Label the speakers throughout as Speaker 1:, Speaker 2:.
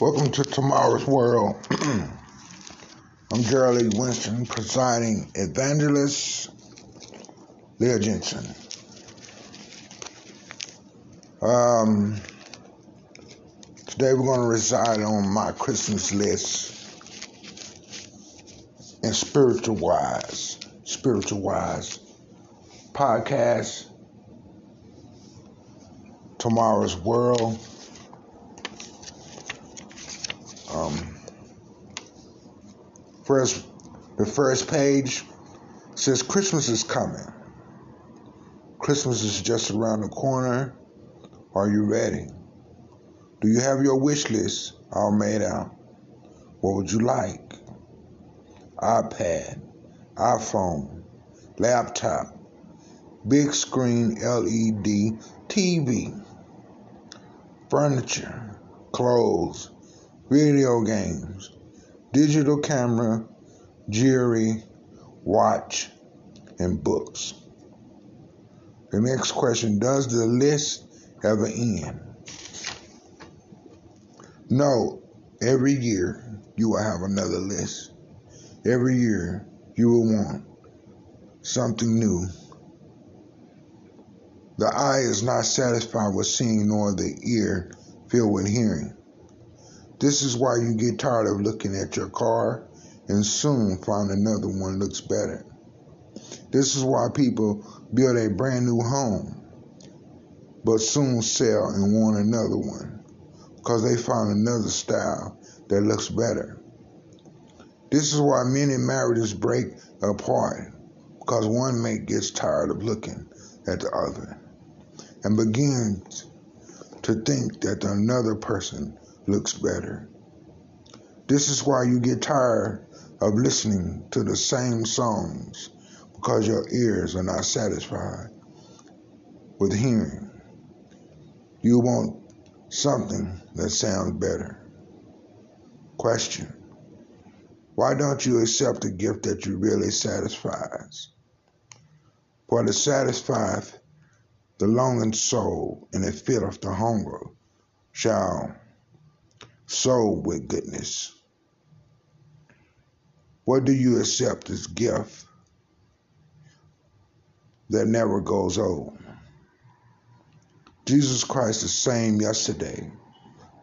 Speaker 1: Welcome to Tomorrow's World. I'm Gerald. Weston, presiding evangelist, Leah Jensen. Um, today we're going to reside on my Christmas list and spiritual wise, spiritual wise podcast. Tomorrow's World. Um, first, the first page says Christmas is coming. Christmas is just around the corner. Are you ready? Do you have your wish list all made out? What would you like? iPad, iPhone, laptop, big screen LED TV, furniture, clothes, video games, digital camera, jewelry, watch, and books. The next question Does the list ever end? No, every year you will have another list. Every year you will want something new. The eye is not satisfied with seeing, nor the ear filled with hearing. This is why you get tired of looking at your car and soon find another one looks better. This is why people build a brand new home but soon sell and want another one because they found another style that looks better. This is why many marriages break apart because one mate gets tired of looking at the other and begins to think that another person looks better. This is why you get tired of listening to the same songs because your ears are not satisfied with hearing. You want something that sounds better. Question Why don't you accept a gift that you really satisfies? For to satisfy the longing soul and it filleth the hunger shall sow with goodness. What do you accept as gift that never goes old? Jesus Christ the same yesterday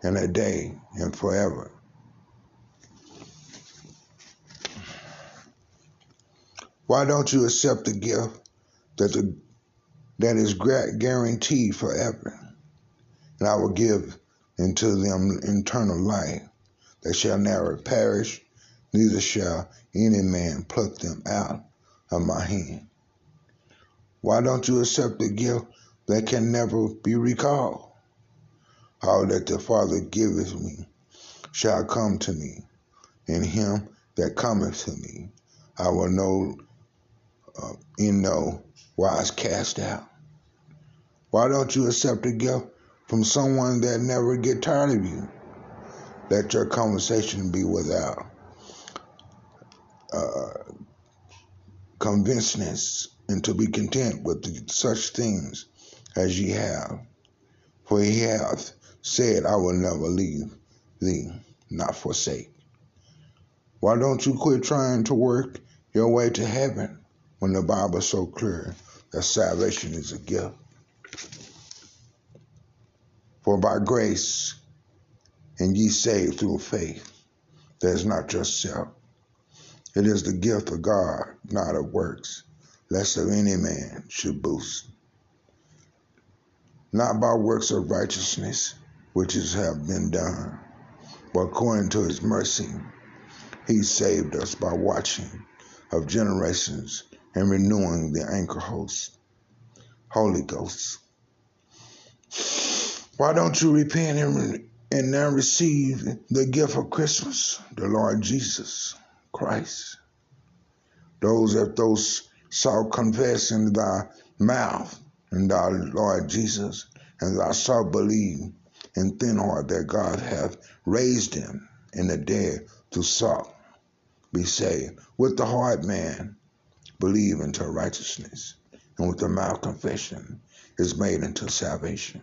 Speaker 1: and today and forever. Why don't you accept the gift that the that is guaranteed forever? And I will give into them eternal life They shall never perish, neither shall any man pluck them out of my hand. Why don't you accept the gift that can never be recalled? All that the Father giveth me shall come to me, and him that cometh to me I will know uh, in no wise cast out. Why don't you accept a gift from someone that never get tired of you? Let your conversation be without uh, and to be content with such things as ye have. For he hath said, I will never leave thee, not forsake. Why don't you quit trying to work your way to heaven when the Bible is so clear that salvation is a gift? For by grace and ye saved through faith. That is not yourself. It is the gift of God, not of works, lest of any man should boast. Not by works of righteousness, which is have been done, but according to his mercy, he saved us by watching of generations and renewing the anchor host, Holy Ghost. Why don't you repent and, and now receive the gift of Christmas, the Lord Jesus Christ? Those that those shall confess in thy mouth and thy Lord Jesus, and thou shalt believe in thin heart that God hath raised him in the dead to shall be saved. With the heart man believe into righteousness, and with the mouth confession is made into salvation.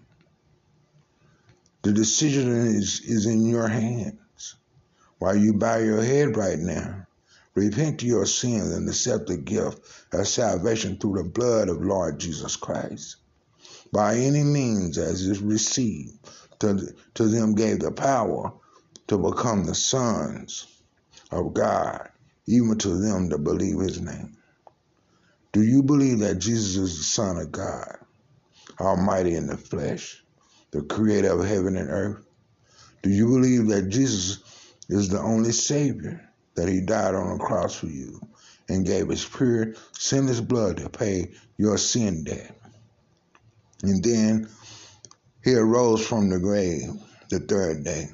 Speaker 1: The decision is, is in your hands. While you bow your head right now, repent of your sins and accept the gift of salvation through the blood of Lord Jesus Christ. By any means as is received, to, to them gave the power to become the sons of God, even to them that believe his name. Do you believe that Jesus is the Son of God, Almighty in the flesh, the creator of heaven and earth? Do you believe that Jesus is the only Savior, that he died on the cross for you and gave his pure, sinless blood to pay your sin debt? And then he arose from the grave the third day.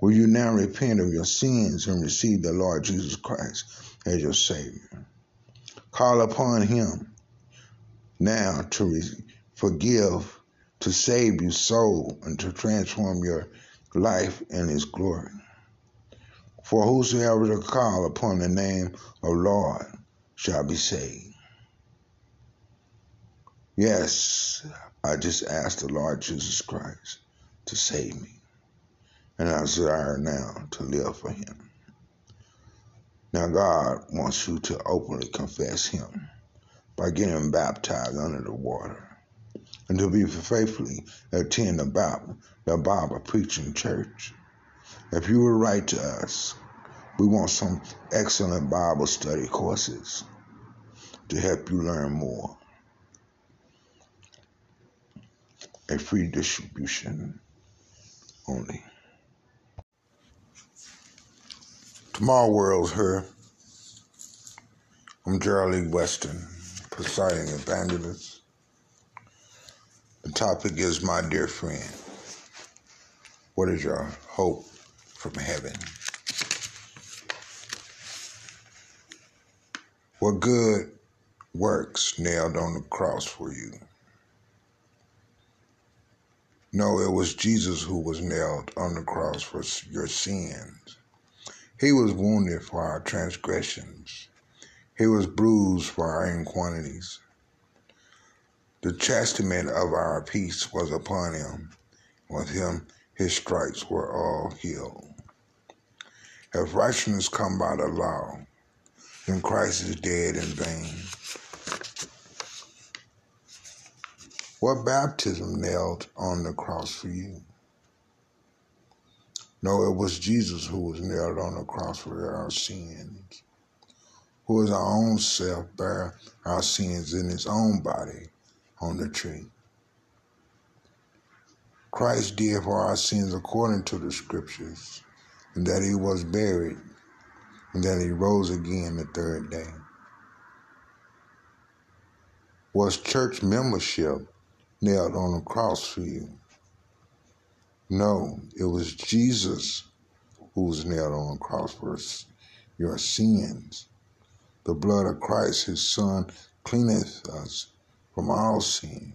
Speaker 1: Will you now repent of your sins and receive the Lord Jesus Christ as your Savior? Call upon Him now to forgive, to save your soul, and to transform your life in His glory. For whosoever shall call upon the name of Lord shall be saved. Yes, I just asked the Lord Jesus Christ to save me and I desire now to live for him. Now, God wants you to openly confess him by getting baptized under the water and to be faithfully attend the the Bible preaching church. If you will write to us, we want some excellent Bible study courses to help you learn more. A free distribution only. Tomorrow World's here. I'm Gerald Lee Weston, presiding evangelist. Topic is My Dear Friend. What is your hope from heaven? What good works nailed on the cross for you? No, it was Jesus who was nailed on the cross for your sins. He was wounded for our transgressions. He was bruised for our iniquities. The chastisement of our peace was upon him. With him, his stripes were all healed. If righteousness come by the law, then Christ is dead in vain. What baptism nailed on the cross for you? No, it was Jesus who was nailed on the cross for our sins, who was our own self, bare our sins in his own body on the tree. Christ did for our sins according to the scriptures, and that he was buried, and that he rose again the third day. Was church membership nailed on the cross for you? No, it was Jesus who was nailed on the cross for your sins. The blood of Christ, his Son, cleaneth us from all sin.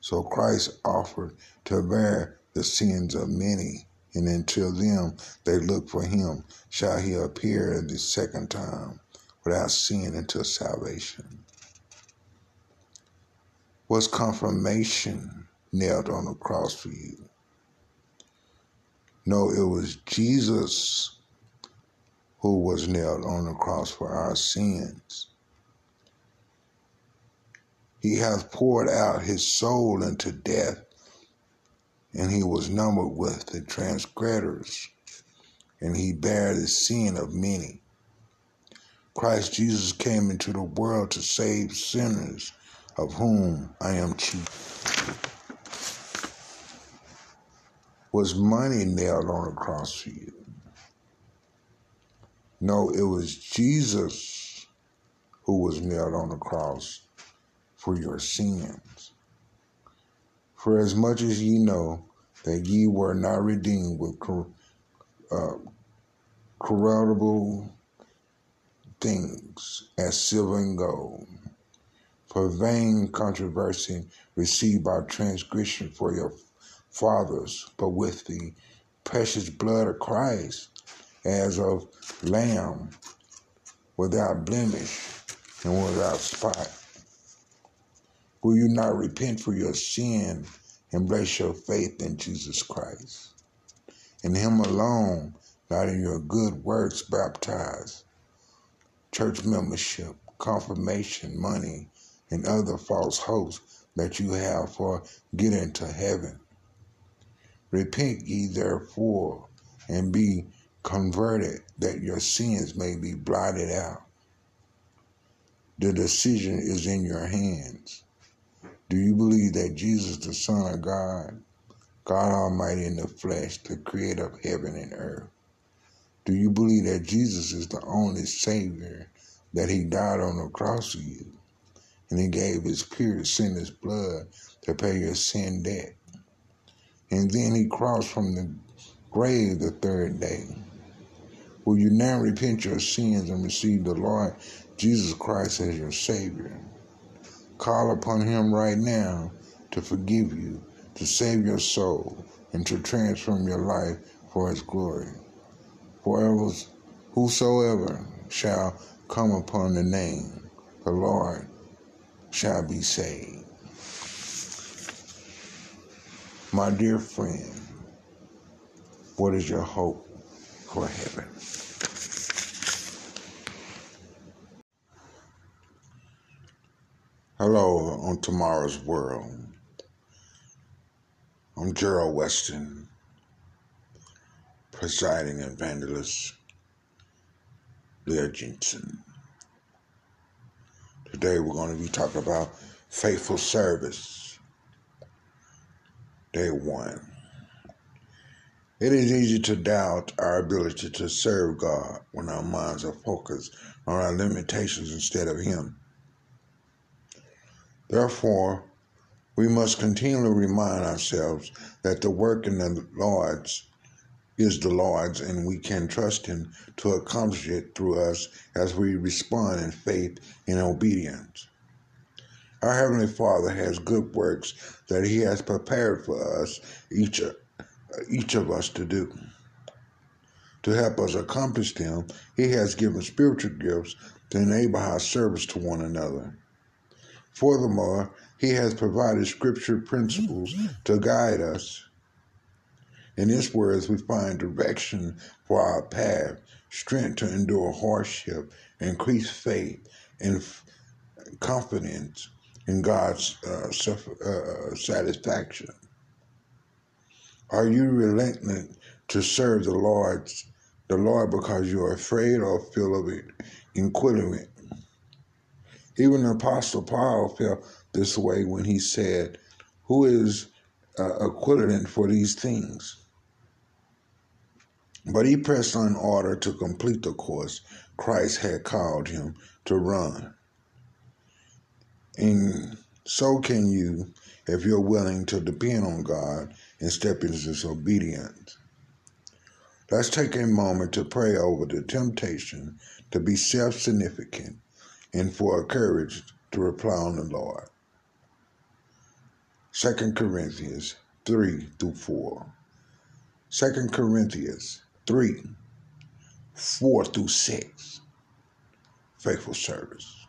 Speaker 1: So Christ offered to bear the sins of many, and until them they look for him, shall he appear the second time without sin until salvation. Was confirmation nailed on the cross for you? No, it was Jesus who was nailed on the cross for our sins. He hath poured out his soul unto death, and he was numbered with the transgressors, and he bare the sin of many. Christ Jesus came into the world to save sinners, of whom I am chief. Was money nailed on the cross for you? No, it was Jesus who was nailed on the cross for your sins. For as much as ye know that ye were not redeemed with uh, corruptible things as silver and gold, for vain controversy received by transgression for your fathers, but with the precious blood of Christ as of lamb without blemish and without spot. Will you not repent for your sin and place your faith in Jesus Christ. In Him alone, not in your good works, baptized, church membership, confirmation, money, and other false hopes that you have for getting to heaven. Repent ye therefore and be converted that your sins may be blotted out. The decision is in your hands. Do you believe that Jesus, the Son of God, God Almighty in the flesh, the creator of heaven and earth? Do you believe that Jesus is the only Savior, that He died on the cross for you, and He gave His pure sinless blood to pay your sin debt? And then He crossed from the grave the third day. Will you now repent your sins and receive the Lord Jesus Christ as your Savior. Call upon Him right now to forgive you, to save your soul, and to transform your life for His glory. For whosoever shall come upon the name, the Lord shall be saved. My dear friend, what is your hope for heaven? Hello on Tomorrow's World. I'm Gerald Weston, presiding evangelist Leah Jensen. Today we're going to be talking about faithful service. Day one. It is easy to doubt our ability to serve God when our minds are focused on our limitations instead of Him. Therefore, we must continually remind ourselves that the work in the Lord's is the Lord's, and we can trust Him to accomplish it through us as we respond in faith and obedience. Our Heavenly Father has good works that He has prepared for us, each, each of us, to do. To help us accomplish them, He has given spiritual gifts to enable our service to one another. Furthermore, he has provided scripture principles to guide us. In his words, we find direction for our path, strength to endure hardship, increased faith, and confidence in God's uh, uh, satisfaction. Are you relentless to serve the Lord, the Lord because you are afraid or feel of it, inquisitive even the Apostle Paul felt this way when he said, Who is uh, equivalent for these things? But he pressed on order to complete the course Christ had called him to run. And so can you if you're willing to depend on God and step into His obedience. Let's take a moment to pray over the temptation to be self significant and for courage to reply on the Lord. 2 Corinthians 3 through 4. 2 Corinthians 3, 4 through 6. Faithful service.